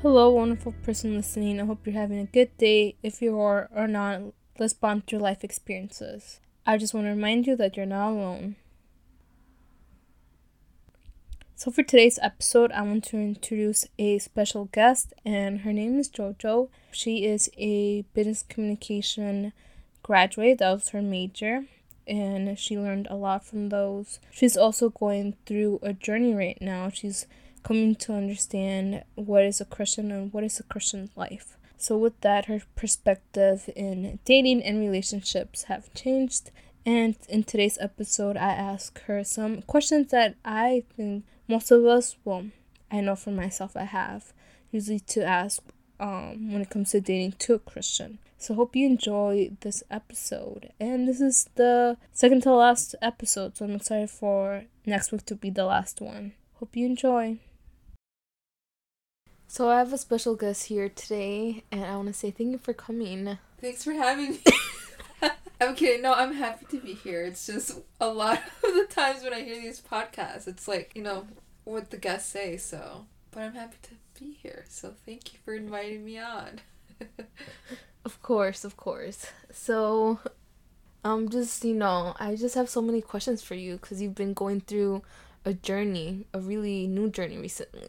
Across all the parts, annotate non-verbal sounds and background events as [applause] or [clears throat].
Hello, wonderful person listening. I hope you're having a good day. If you are or not, let's bond through life experiences. I just want to remind you that you're not alone. So, for today's episode, I want to introduce a special guest, and her name is JoJo. She is a business communication graduate, that was her major, and she learned a lot from those. She's also going through a journey right now. She's coming to understand what is a Christian and what is a Christian life. So, with that, her perspective in dating and relationships have changed. And in today's episode, I ask her some questions that I think most of us, well, I know for myself, I have usually to ask um, when it comes to dating to a Christian. So, hope you enjoy this episode. And this is the second to last episode, so I'm excited for next week to be the last one. Hope you enjoy. So I have a special guest here today, and I want to say thank you for coming. Thanks for having me. [laughs] I'm kidding. No, I'm happy to be here. It's just a lot [laughs] of the times when I hear these podcasts, it's like, you know, what the guests say, so. But I'm happy to be here, so thank you for inviting me on. [laughs] of course, of course. So, um, just, you know, I just have so many questions for you because you've been going through a journey, a really new journey recently.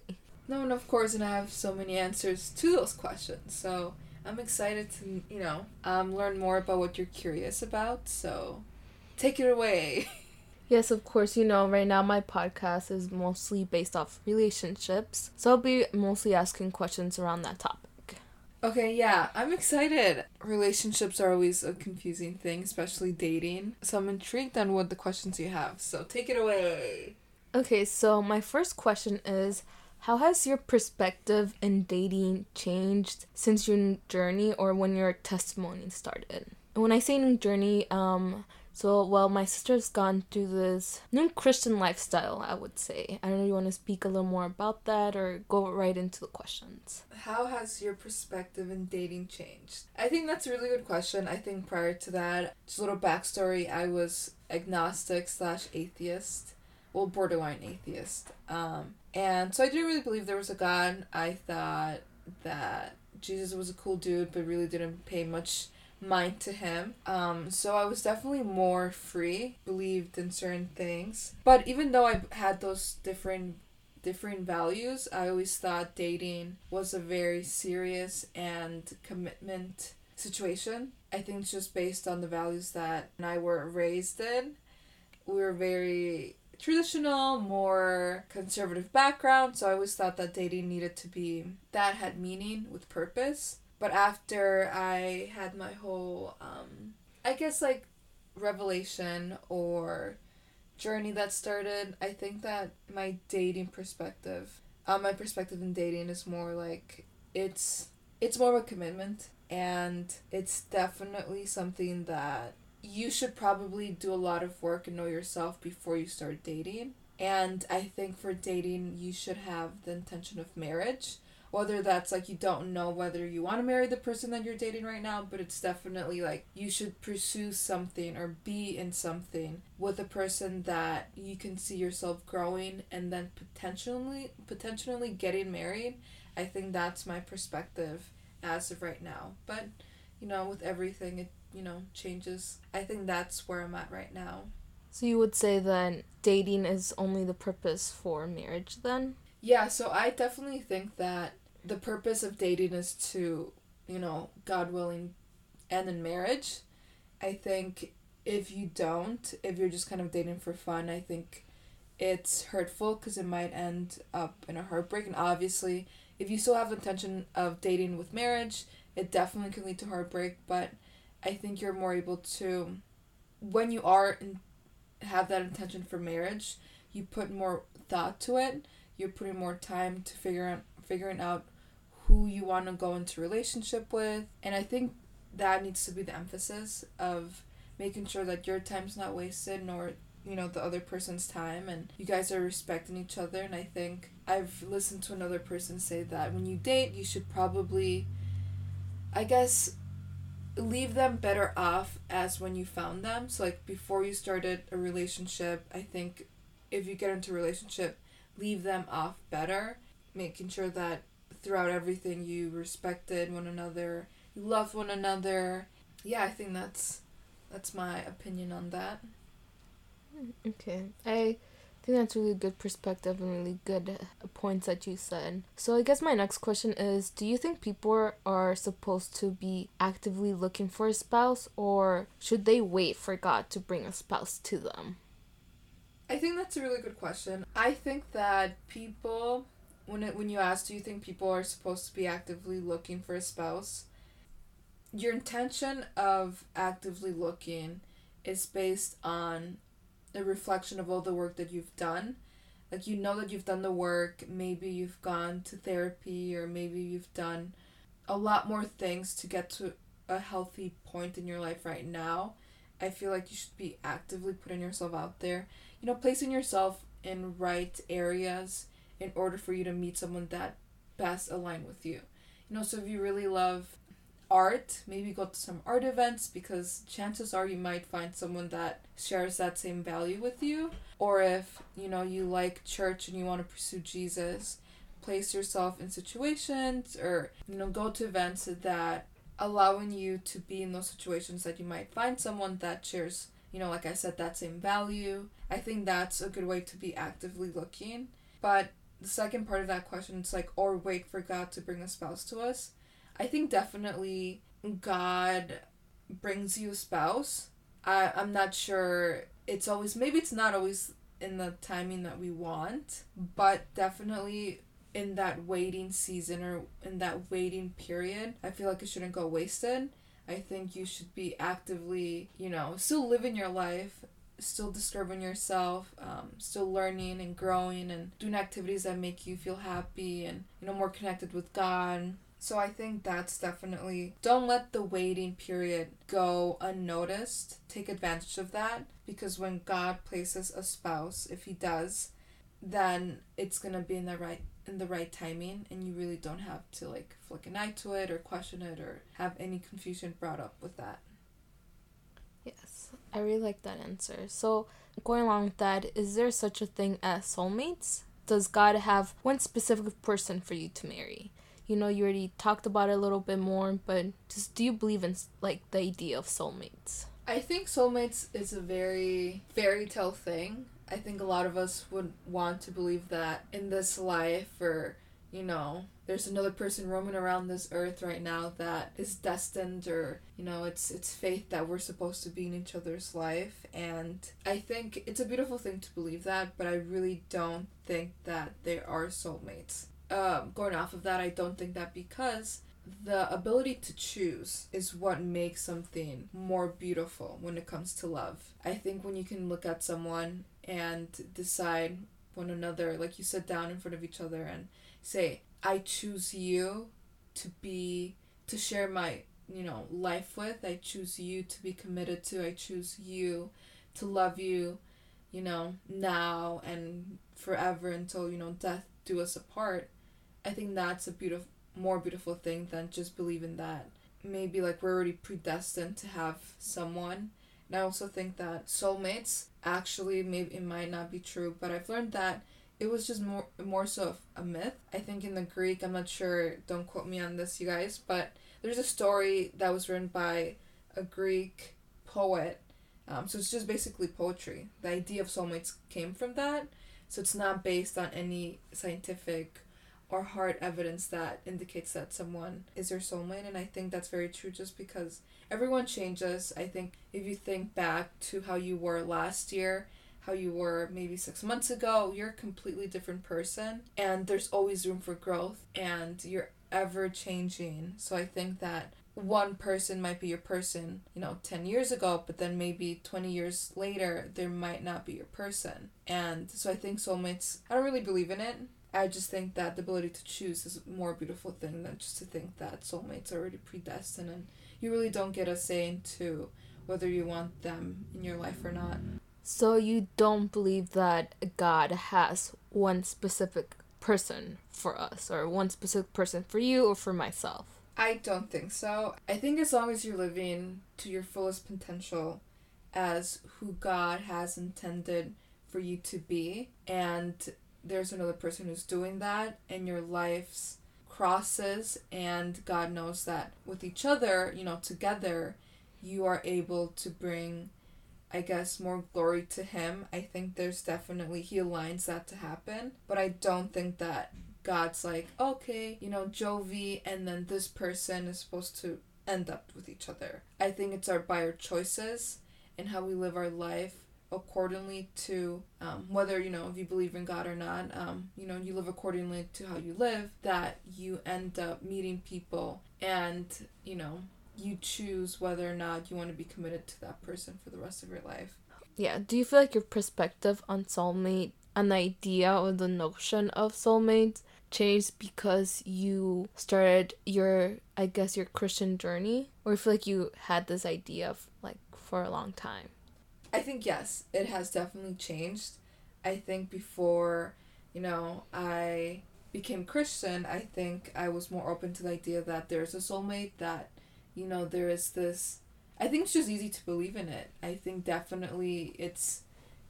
No, and of course, and I have so many answers to those questions. So I'm excited to, you know, um, learn more about what you're curious about. So take it away. [laughs] Yes, of course. You know, right now my podcast is mostly based off relationships. So I'll be mostly asking questions around that topic. Okay, yeah, I'm excited. Relationships are always a confusing thing, especially dating. So I'm intrigued on what the questions you have. So take it away. Okay, so my first question is how has your perspective in dating changed since your journey or when your testimony started? And when I say journey, um, so well, my sister's gone through this new Christian lifestyle, I would say. I don't know you want to speak a little more about that or go right into the questions. How has your perspective in dating changed? I think that's a really good question. I think prior to that, just a little backstory, I was agnostic slash atheist well, borderline atheist. Um, and so I didn't really believe there was a God. I thought that Jesus was a cool dude, but really didn't pay much mind to him. Um, so I was definitely more free, believed in certain things. But even though I had those different different values, I always thought dating was a very serious and commitment situation. I think just based on the values that I were raised in. We were very traditional, more conservative background, so I always thought that dating needed to be that had meaning with purpose. But after I had my whole, um, I guess like revelation or journey that started, I think that my dating perspective, uh, my perspective in dating is more like it's it's more of a commitment and it's definitely something that you should probably do a lot of work and know yourself before you start dating. And I think for dating, you should have the intention of marriage. Whether that's like you don't know whether you want to marry the person that you're dating right now, but it's definitely like you should pursue something or be in something with a person that you can see yourself growing and then potentially potentially getting married. I think that's my perspective as of right now. But you know, with everything, it you know, changes. I think that's where I'm at right now. So you would say that dating is only the purpose for marriage then? Yeah, so I definitely think that the purpose of dating is to, you know, God willing, end in marriage. I think if you don't, if you're just kind of dating for fun, I think it's hurtful because it might end up in a heartbreak. And obviously, if you still have intention of dating with marriage, it definitely can lead to heartbreak. But I think you're more able to, when you are in, have that intention for marriage, you put more thought to it. You're putting more time to figure out figuring out who you want to go into relationship with, and I think that needs to be the emphasis of making sure that your time's not wasted nor you know the other person's time and you guys are respecting each other and i think i've listened to another person say that when you date you should probably i guess leave them better off as when you found them. So like before you started a relationship, I think if you get into a relationship, leave them off better, making sure that throughout everything you respected one another, you loved one another. Yeah, I think that's that's my opinion on that. Mm, okay. I think that's really good perspective and really good points that you said. So I guess my next question is do you think people are supposed to be actively looking for a spouse or should they wait for God to bring a spouse to them? I think that's a really good question. I think that people when it when you ask do you think people are supposed to be actively looking for a spouse? Your intention of actively looking is based on a reflection of all the work that you've done. Like you know that you've done the work, maybe you've gone to therapy or maybe you've done a lot more things to get to a healthy point in your life right now. I feel like you should be actively putting yourself out there. You know, placing yourself in right areas in order for you to meet someone that best align with you. You know, so if you really love art, maybe go to some art events because chances are you might find someone that shares that same value with you. Or if, you know, you like church and you want to pursue Jesus, place yourself in situations or, you know, go to events that allowing you to be in those situations that you might find someone that shares, you know, like I said, that same value. I think that's a good way to be actively looking. But the second part of that question is like, or wait for God to bring a spouse to us. I think definitely God brings you a spouse. I, I'm not sure it's always, maybe it's not always in the timing that we want, but definitely in that waiting season or in that waiting period, I feel like it shouldn't go wasted. I think you should be actively, you know, still living your life, still discovering yourself, um, still learning and growing and doing activities that make you feel happy and, you know, more connected with God. So I think that's definitely don't let the waiting period go unnoticed. Take advantage of that because when God places a spouse, if he does, then it's going to be in the right in the right timing and you really don't have to like flick an eye to it or question it or have any confusion brought up with that. Yes, I really like that answer. So, going along with that, is there such a thing as soulmates? Does God have one specific person for you to marry? You know you already talked about it a little bit more but just do you believe in like the idea of soulmates? I think soulmates is a very fairy tale thing. I think a lot of us would want to believe that in this life or you know there's another person roaming around this earth right now that is destined or you know it's it's faith that we're supposed to be in each other's life. And i think it's a beautiful thing to believe that but i really don't think that there are soulmates um, going off of that, I don't think that because the ability to choose is what makes something more beautiful when it comes to love. I think when you can look at someone and decide one another, like you sit down in front of each other and say, I choose you to be, to share my, you know, life with. I choose you to be committed to. I choose you to love you, you know, now and forever until, you know, death do us apart I think that's a beautiful, more beautiful thing than just believing that maybe like we're already predestined to have someone. And I also think that soulmates actually maybe it might not be true, but I've learned that it was just more more so a myth. I think in the Greek, I'm not sure. Don't quote me on this, you guys, but there's a story that was written by a Greek poet. Um, so it's just basically poetry. The idea of soulmates came from that. So it's not based on any scientific or hard evidence that indicates that someone is your soulmate and i think that's very true just because everyone changes i think if you think back to how you were last year how you were maybe six months ago you're a completely different person and there's always room for growth and you're ever changing so i think that one person might be your person, you know, 10 years ago, but then maybe 20 years later, there might not be your person. And so I think soulmates, I don't really believe in it. I just think that the ability to choose is a more beautiful thing than just to think that soulmates are already predestined and you really don't get a say into whether you want them in your life or not. So you don't believe that God has one specific person for us or one specific person for you or for myself? I don't think so. I think as long as you're living to your fullest potential as who God has intended for you to be and there's another person who's doing that and your life's crosses and God knows that with each other, you know, together, you are able to bring I guess more glory to him. I think there's definitely he aligns that to happen, but I don't think that God's like, okay, you know, Jovi and then this person is supposed to end up with each other. I think it's our by our choices and how we live our life accordingly to um, whether you know if you believe in god or not um, you know you live accordingly to how you live that you end up meeting people and you know you choose whether or not you want to be committed to that person for the rest of your life. Yeah do you feel like your perspective on soulmate an idea or the notion of soulmates changed because you started your i guess your christian journey? Or feel like you had this idea of like for a long time i think yes it has definitely changed i think before you know i became christian i think i was more open to the idea that there's a soulmate that you know there is this i think it's just easy to believe in it i think definitely it's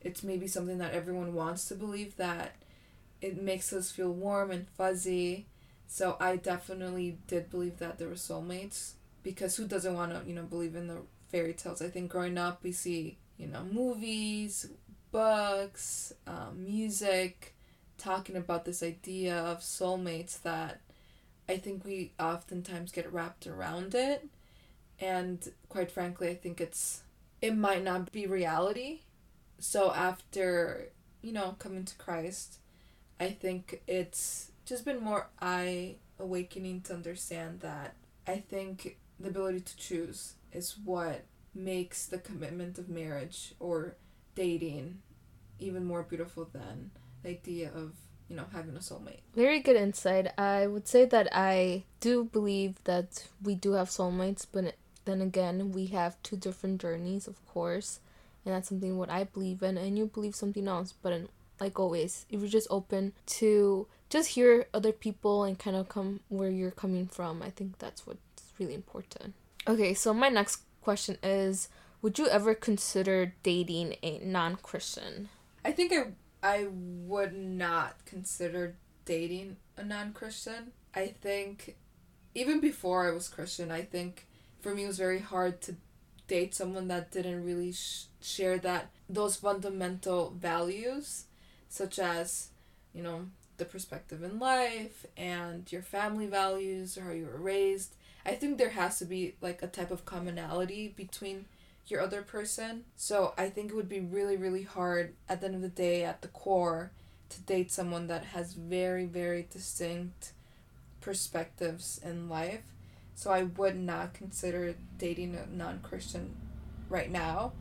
it's maybe something that everyone wants to believe that it makes us feel warm and fuzzy. So I definitely did believe that there were soulmates because who doesn't want to, you know, believe in the fairy tales? I think growing up we see, you know, movies, books, um, music talking about this idea of soulmates that I think we oftentimes get wrapped around it. And quite frankly, I think it's it might not be reality. So after, you know, coming to Christ, I think it's just been more eye awakening to understand that I think the ability to choose is what makes the commitment of marriage or dating even more beautiful than the idea of you know having a soulmate. Very good insight. I would say that i do believe that we do have soulmates but then again we have two different journeys of course and that's something what i believe in and you believe something else but in like always if you're just open to just hear other people and kind of come where you're coming from i think that's what's really important. Okay so my next question is would you ever consider dating a non-christian i think i i would not consider dating a non-christian i think even before i was christian i think for me it was very hard to date someone that didn't really sh- share that those fundamental values such as, you know, the perspective in life and your family values or how you were raised. I think there has to be like a type of commonality between your other person. So I think it would be really, really hard at the end of the day, at the core, to date someone that has very, very distinct perspectives in life. So I would not consider dating a non Christian right now.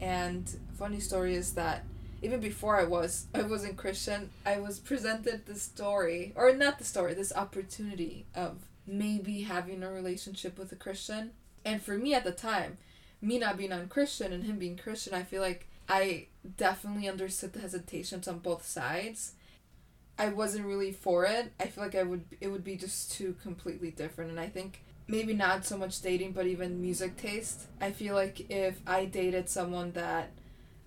And funny story is that even before I was [laughs] I wasn't Christian, I was presented the story or not the story, this opportunity of maybe having a relationship with a Christian. And for me at the time, me not being unchristian and him being Christian, I feel like I definitely understood the hesitations on both sides. I wasn't really for it. I feel like I would it would be just too completely different and I think maybe not so much dating but even music taste. I feel like if I dated someone that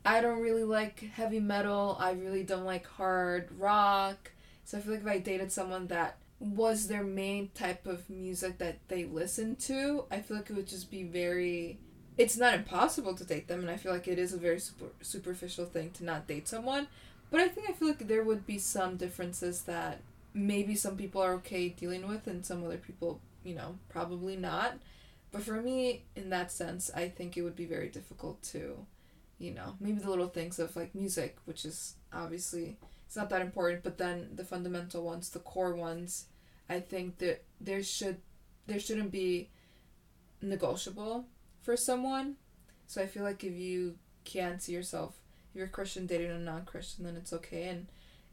I don't really like heavy metal. I really don't like hard rock. So I feel like if I dated someone that was their main type of music that they listened to, I feel like it would just be very. It's not impossible to date them, and I feel like it is a very super, superficial thing to not date someone. But I think I feel like there would be some differences that maybe some people are okay dealing with, and some other people, you know, probably not. But for me, in that sense, I think it would be very difficult to you know maybe the little things of like music which is obviously it's not that important but then the fundamental ones the core ones i think that there should there shouldn't be negotiable for someone so i feel like if you can't see yourself if you're a christian dating a non-christian then it's okay and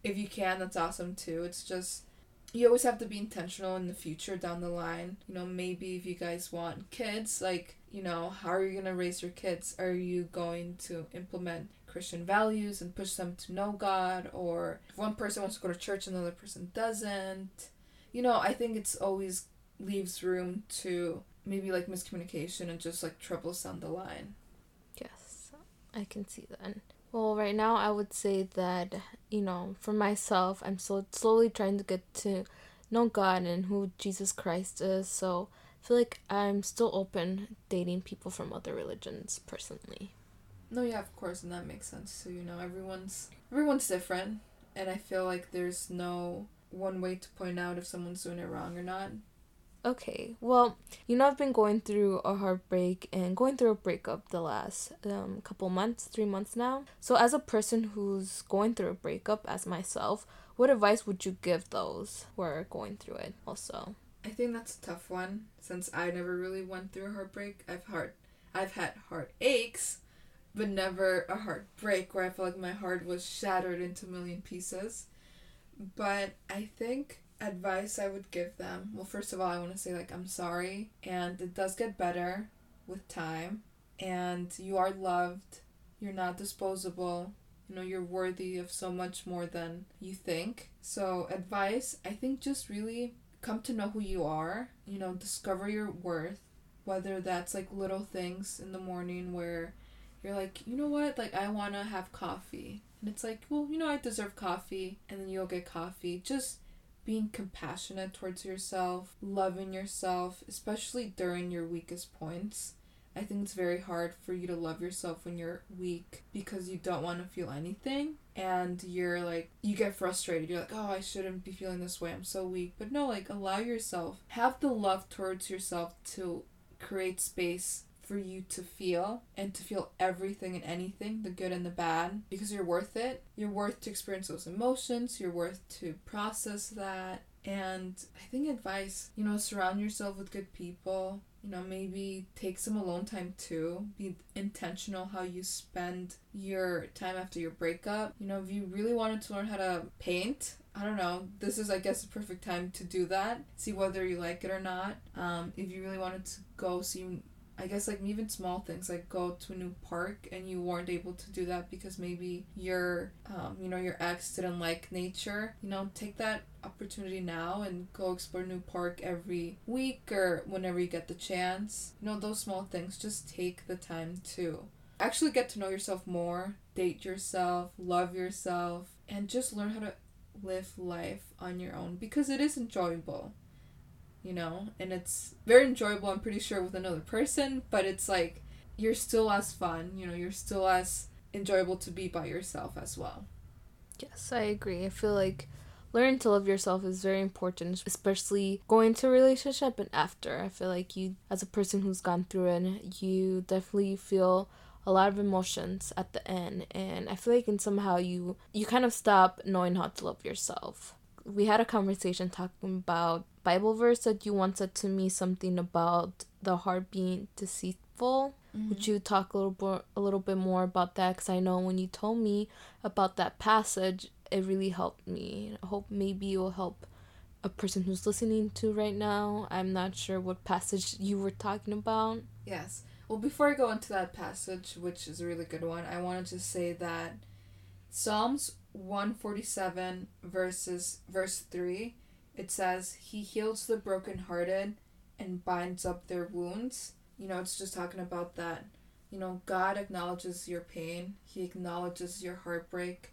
if you can that's awesome too it's just you always have to be intentional in the future down the line you know maybe if you guys want kids like you know, how are you going to raise your kids? Are you going to implement Christian values and push them to know God? Or if one person wants to go to church, and another person doesn't? You know, I think it's always leaves room to maybe like miscommunication and just like troubles down the line. Yes, I can see that. Well, right now I would say that, you know, for myself, I'm so slowly trying to get to know God and who Jesus Christ is. So I feel like I'm still open dating people from other religions personally. No, yeah, of course, and that makes sense. So you know, everyone's everyone's different, and I feel like there's no one way to point out if someone's doing it wrong or not. Okay, well, you know, I've been going through a heartbreak and going through a breakup the last um, couple months, three months now. So, as a person who's going through a breakup, as myself, what advice would you give those who are going through it also? I think that's a tough one since I never really went through a heartbreak. I've heart, I've had heartaches, but never a heartbreak where I felt like my heart was shattered into a million pieces. But I think advice I would give them well, first of all, I want to say, like, I'm sorry, and it does get better with time, and you are loved, you're not disposable. You know, you're worthy of so much more than you think. So, advice, I think just really come to know who you are, you know, discover your worth, whether that's like little things in the morning where you're like, you know what, like I want to have coffee. And it's like, well, you know, I deserve coffee, and then you'll get coffee. Just being compassionate towards yourself, loving yourself, especially during your weakest points. I think it's very hard for you to love yourself when you're weak because you don't want to feel anything and you're like you get frustrated. You're like, "Oh, I shouldn't be feeling this way. I'm so weak." But no, like allow yourself. Have the love towards yourself to create space for you to feel and to feel everything and anything, the good and the bad, because you're worth it. You're worth to experience those emotions, you're worth to process that. And I think advice, you know, surround yourself with good people. You know, maybe take some alone time too. Be intentional how you spend your time after your breakup. You know, if you really wanted to learn how to paint, I don't know. This is, I guess, the perfect time to do that. See whether you like it or not. Um, if you really wanted to go see I guess like even small things like go to a new park and you weren't able to do that because maybe your um, you know your ex didn't like nature you know take that opportunity now and go explore new park every week or whenever you get the chance. You know those small things just take the time to actually get to know yourself more date yourself love yourself and just learn how to live life on your own because it is enjoyable you know, and it's very enjoyable, I'm pretty sure, with another person, but it's like you're still as fun, you know, you're still as enjoyable to be by yourself as well. Yes, I agree. I feel like learning to love yourself is very important, especially going to a relationship and after. I feel like you, as a person who's gone through it, you definitely feel a lot of emotions at the end and i feel like in somehow you you kind of stop knowing how to love yourself we had a conversation talking about Bible verse that you once said to me something about the heart being deceitful. Mm-hmm. Would you talk a little bit, a little bit more about that? Because I know when you told me about that passage, it really helped me. I hope maybe it will help a person who's listening to right now. I'm not sure what passage you were talking about. Yes. Well, before I go into that passage, which is a really good one, I wanted to say that Psalms 147 verses verse 3 it says he heals the brokenhearted and binds up their wounds. You know it's just talking about that. You know god acknowledges your pain he acknowledges your heartbreak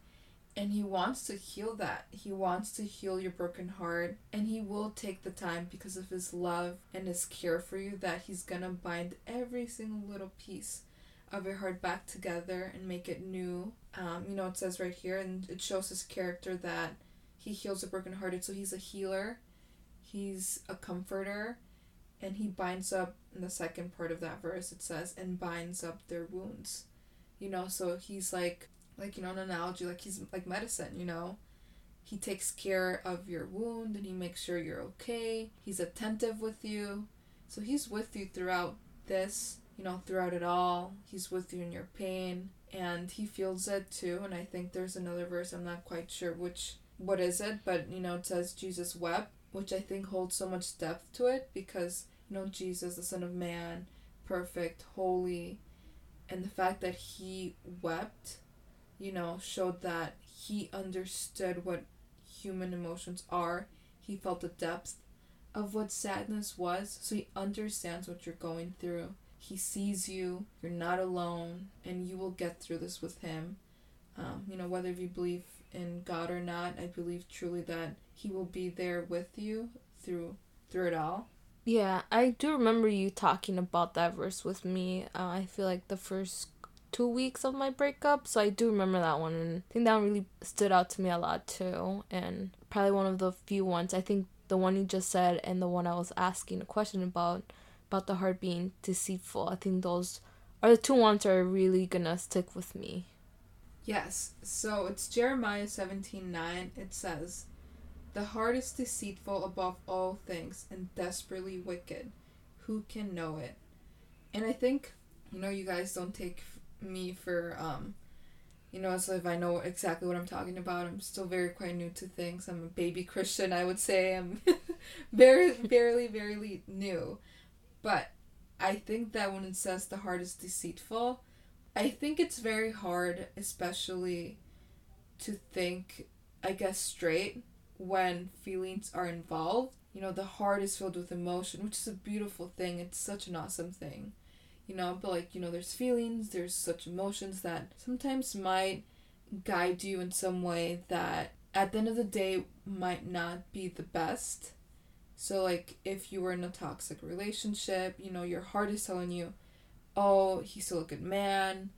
and he wants to heal that. He wants to heal your broken heart and he will take the time because of his love and his care for you that he's gonna bind every single little piece of your heart back together and make it new. Um, you know, it says right here, and it shows his character that he heals the brokenhearted. So he's a healer, he's a comforter, and he binds up, in the second part of that verse, it says, and binds up their wounds. You know, so he's like, like, you know, an analogy, like he's like medicine, you know. He takes care of your wound and he makes sure you're okay. He's attentive with you. So he's with you throughout this you know, throughout it all. He's with you in your pain and he feels it too. And I think there's another verse, I'm not quite sure which what is it, but you know, it says Jesus wept, which I think holds so much depth to it because you know, Jesus, the Son of Man, perfect, holy, and the fact that he wept, you know, showed that he understood what human emotions are. He felt the depth of what sadness was, so he understands what you're going through he sees you, you're not alone, and you will get through this with him. Um, you know, whether you believe in God or not, I believe truly that He will be there with you through through it all. Yeah, I do remember you talking about that verse with me. Uh, I feel like the first two weeks of my breakup, so I do remember that one, and I think that really stood out to me a lot too. And probably one of the few ones. I think the one you just said and the one I was asking a question about about the heart being deceitful. I think those are the two ones that are really gonna stick with me. Yes. So it's Jeremiah 17 9. It says, The heart is deceitful above all things and desperately wicked. Who can know it? And I think, you know, you guys don't take me for, um, you know, as if I know exactly what I'm talking about. I'm still very quite new to things. I'm a baby [laughs] Christian, I would say. I'm [laughs] very, barely, barely new. But I think that when it says the heart is deceitful, I think it's very hard, especially to think, I guess, straight when feelings are involved. You know, the heart is filled with emotion, which is a beautiful thing. It's such an awesome thing. You know, but like, you know, there's feelings, there's such emotions that sometimes might guide you in some way that at the end of the day might not be the best. So, like, if you were in a toxic relationship, you know, your heart is telling you, oh, he's still a good man.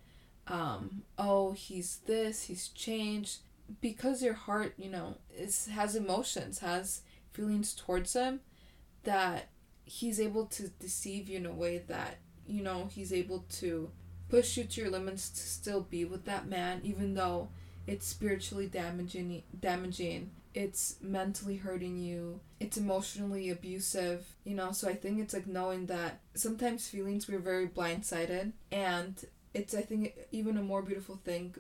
Um, oh, he's this, he's changed. Because your heart, you know, is has emotions, has feelings towards him, that he's able to deceive you in a way that, you know, he's able to push you to your limits to still be with that man, even though it's spiritually damaging damaging it's mentally hurting you it's emotionally abusive you know so i think it's like knowing that sometimes feelings we're very blindsided and it's i think even a more beautiful thing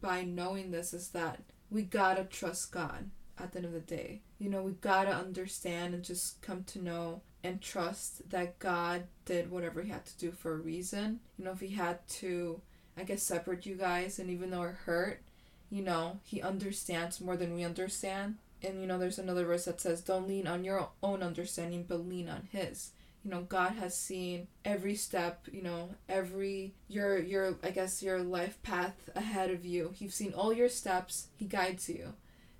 by knowing this is that we gotta trust god at the end of the day. You know we gotta understand and just come to know and trust that god did whatever he had to do for a reason. You know if he had to i guess separate you guys and even though it hurt you know, he understands more than we understand. And, you know, there's another verse that says, Don't lean on your own understanding, but lean on his. You know, God has seen every step, you know, every your your I guess your life path ahead of you. He's seen all your steps, he guides you.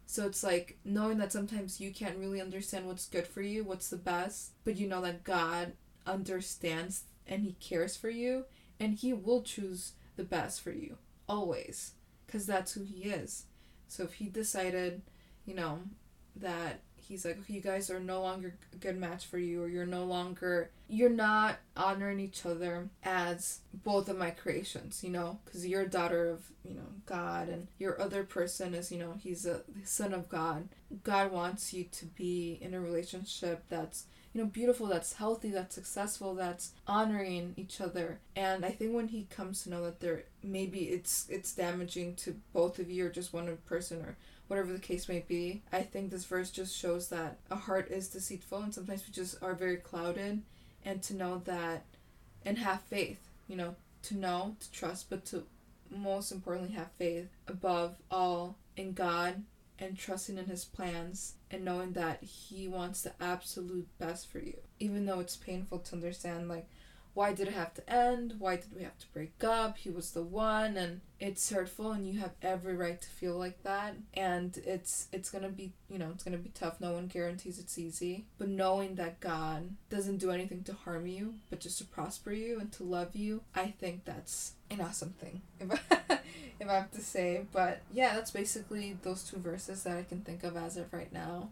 So it's like knowing that sometimes you can't really understand what's good for you, what's the best, but you know that God understands and he cares for you and he will choose the best for you always because that's who he is. So if he decided, you know, that he's like, okay, you guys are no longer a good match for you, or you're no longer, you're not honoring each other as both of my creations, you know, because you're a daughter of, you know, God, and your other person is, you know, he's a son of God. God wants you to be in a relationship that's you know beautiful that's healthy that's successful that's honoring each other. And i think when he comes to know that there maybe it's it's damaging to both of you or just one person or whatever the case may be i think this verse just shows that a heart is deceitful and sometimes we just are very clouded. And to know that and have faith you know to know to trust but to most importantly have faith above all in god and trusting in his plans and knowing that he wants the absolute best for you. Even though it's painful to understand like why did it have to end? Why did we have to break up? He was the one and it's hurtful and you have every right to feel like that. And it's it's gonna be you know it's gonna be tough. No one guarantees it's easy. But knowing that god doesn't do anything to harm you but just to prosper you and to love you i think that's an awesome thing [laughs] if I have to say. But yeah, that's basically those two verses that I can think of as of right now.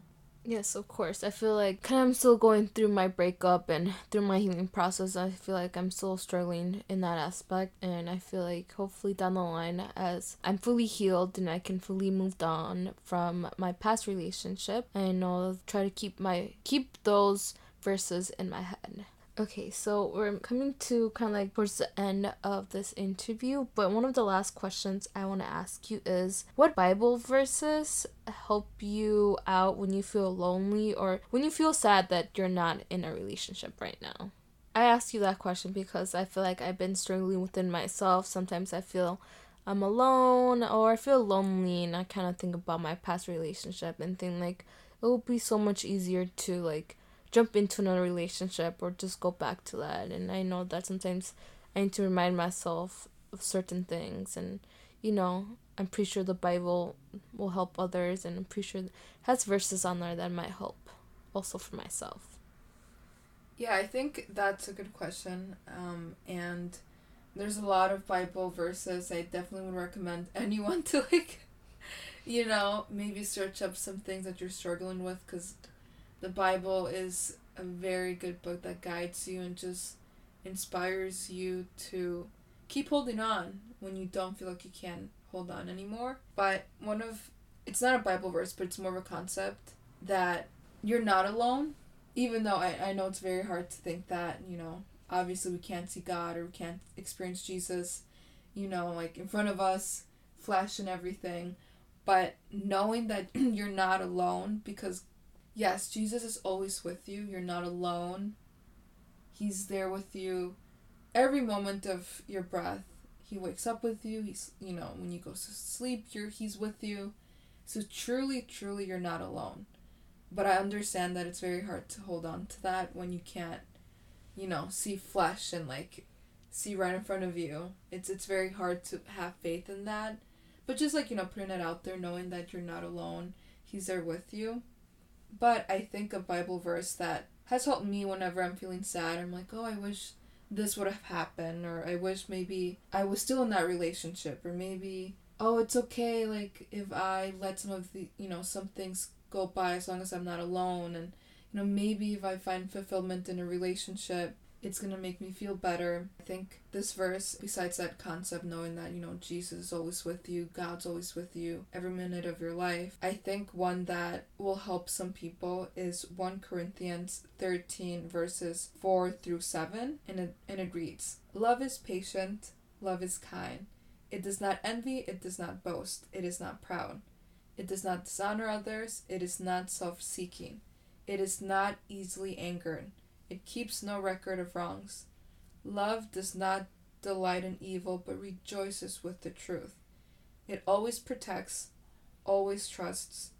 Yes, of course. I feel like kind of I'm still going through my breakup and through my healing process. I feel like I'm still struggling in that aspect, and I feel like hopefully down the line, as I'm fully healed and I can fully move on from my past relationship, and I'll try to keep my keep those verses in my head. Okay, so we're coming to kind of like towards the end of this interview, but one of the last questions I want to ask you is what Bible verses help you out when you feel lonely or when you feel sad that you're not in a relationship right now? I ask you that question because I feel like I've been struggling within myself. Sometimes I feel I'm alone or I feel lonely and I kind of think about my past relationship and think like it would be so much easier to like jump into another relationship or just go back to that. And I know that sometimes I need to remind myself of certain things and you know, I'm pretty sure the Bible will help others, and I'm pretty sure has verses on there that might help also for myself. Yeah, I think that's a good question. Um, and there's a lot of Bible verses I definitely would recommend [laughs] anyone to like, [laughs] you know, maybe search up some things that you're struggling with because the Bible is a very good book that guides you and just inspires you to keep holding on when you don't feel like you can hold on anymore. But one of it's not a Bible verse, but it's more of a concept that you're not alone. Even though I, I know it's very hard to think that, you know, obviously we can't see God or we can't experience Jesus, you know, like in front of us, flesh and everything. But knowing that [clears throat] you're not alone because yes, Jesus is always with you. You're not alone. He's there with you every moment of your breath. He wakes up with you. He's, you know, when you go to sleep, you're he's with you. So truly, truly you're not alone. But I understand that it's very hard to hold on to that when you can't, you know, see flesh and like see right in front of you. It's it's very hard to have faith in that. But just like, you know, putting it out there, knowing that you're not alone, he's there with you. But I think a Bible verse that has helped me whenever I'm feeling sad, I'm like, oh, I wish this would have happened, or I wish maybe I was still in that relationship, or maybe, oh, it's okay, like, if I let some of the, you know, some things go by as long as I'm not alone, and, you know, maybe if I find fulfillment in a relationship, it's going to make me feel better. I think this verse, besides that concept, knowing that, you know, Jesus is always with you, God's always with you every minute of your life, I think one that will help some people is 1 Corinthians 13, verses 4 through 7. And it, and it reads Love is patient, love is kind. It does not envy, it does not boast, it is not proud. It does not dishonor others, it is not self seeking. It is not easily angered it keeps no record of wrongs. Love does not delight in evil, but rejoices with the truth. It always protects, always trusts,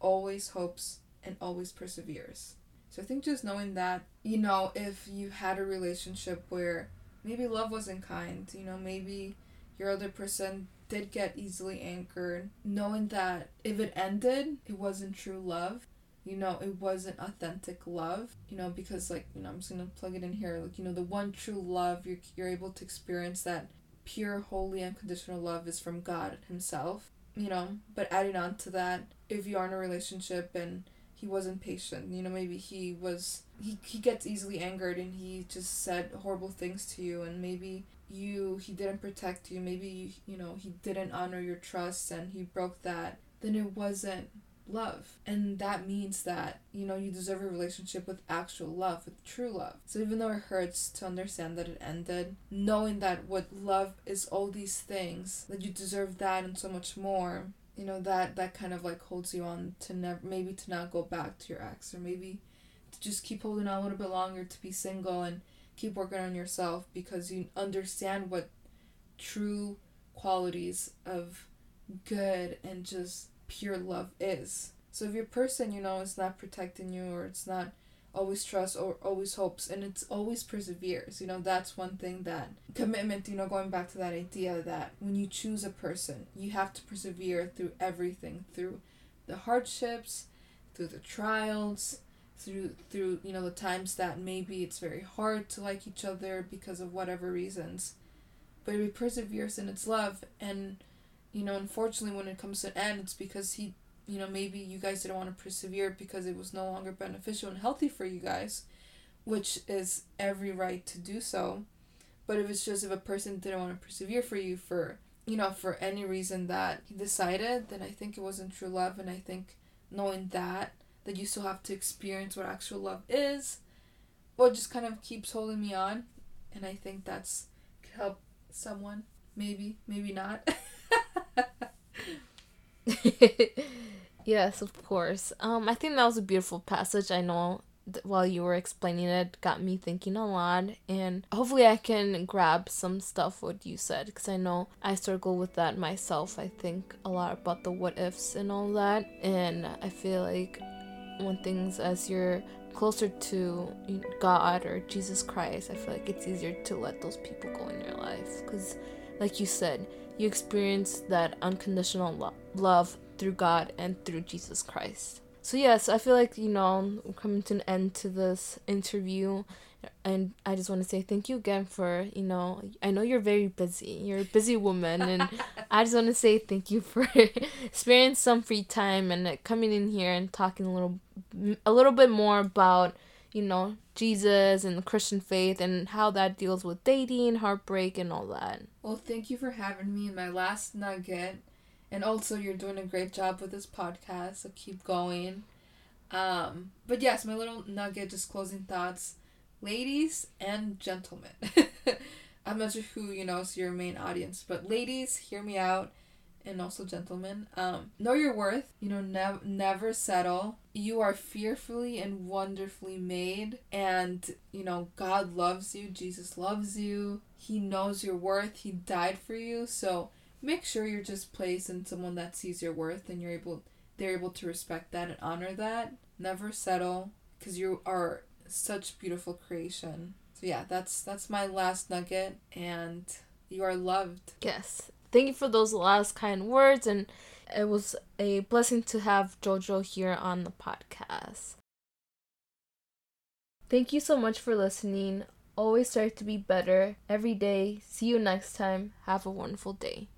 always hopes, and always perseveres. So I think just knowing that, you know, if you had a relationship where maybe love wasn't kind, you know, maybe your other person did get easily angered, knowing that if it ended, it wasn't true love, you know it wasn't authentic love you know because like you know i'm just gonna plug it in here like you know the one true love you're, you're able to experience that pure holy unconditional love is from god himself you know? But adding on to that if you are in a relationship and he wasn't patient you know maybe he was he, he gets easily angered and he just said horrible things to you and maybe you he didn't protect you maybe you, you know he didn't honor your trust and he broke that then it wasn't love. And that means that, you know, you deserve a relationship with actual love, with true love. So even though it hurts to understand that it ended, knowing that what love is all these things, that you deserve that and so much more, you know, that that kind of like holds you on to never maybe to not go back to your ex or maybe to just keep holding on a little bit longer to be single and keep working on yourself because you understand what true qualities of good and just pure love is. So if your person, you know, is not protecting you or it's not always trust or always hopes and it's always perseveres, you know, that's one thing that commitment, you know, going back to that idea that when you choose a person, you have to persevere through everything, through the hardships, through the trials, through through you know the times that maybe it's very hard to like each other because of whatever reasons but he perseveres in its love and you know, unfortunately, when it comes to an end, it's because he, you know, maybe you guys didn't want to persevere because it was no longer beneficial and healthy for you guys, which is every right to do so. But if it's just if a person didn't want to persevere for you for, you know, for any reason that he decided, then I think it wasn't true love. And I think knowing that, that you still have to experience what actual love is, well, just kind of keeps holding me on. And I think that's could help someone. Maybe, maybe not. [laughs] [laughs] yes, of course. Um, I think that was a beautiful passage. I know while you were explaining it, got me thinking a lot, and hopefully I can grab some stuff what you said because I know I struggle with that myself. I think a lot about the what ifs and all that, and I feel like when things as you're closer to God or Jesus Christ, I feel like it's easier to let those people go in your life because, like you said you experience that unconditional lo- love through God and through Jesus Christ. So, yes, I feel like, you know, we're coming to an end to this interview. And I just want to say thank you again for, you know, I know you're very busy. You're a busy woman. And [laughs] I just want to say thank you for [laughs] sparing some free time and uh, coming in here and talking a little, a little bit more about you know, Jesus and the Christian faith and how that deals with dating, heartbreak, and all that. Well, thank you for having me in my last nugget. And also, you're doing a great job with this podcast, so keep going. Um, but yes, my little nugget, just closing thoughts. Ladies and gentlemen, [laughs] I'm not sure who, you know, is your main audience, but ladies, hear me out and also gentlemen um know your worth you know never never settle. You are fearfully and wonderfully made and you know god loves you jesus loves you he knows your worth he died for you so make sure you're just placed in someone that sees your worth and you're able they're able to respect that and honor that. Never settle because you are such beautiful creation. So yeah that's that's my last nugget and you are loved. Yes thank you for those last kind words and it was a blessing to have Jojo here on the podcast. Thank you so much for listening. Always strive to be better every day. See you next time. Have a wonderful day.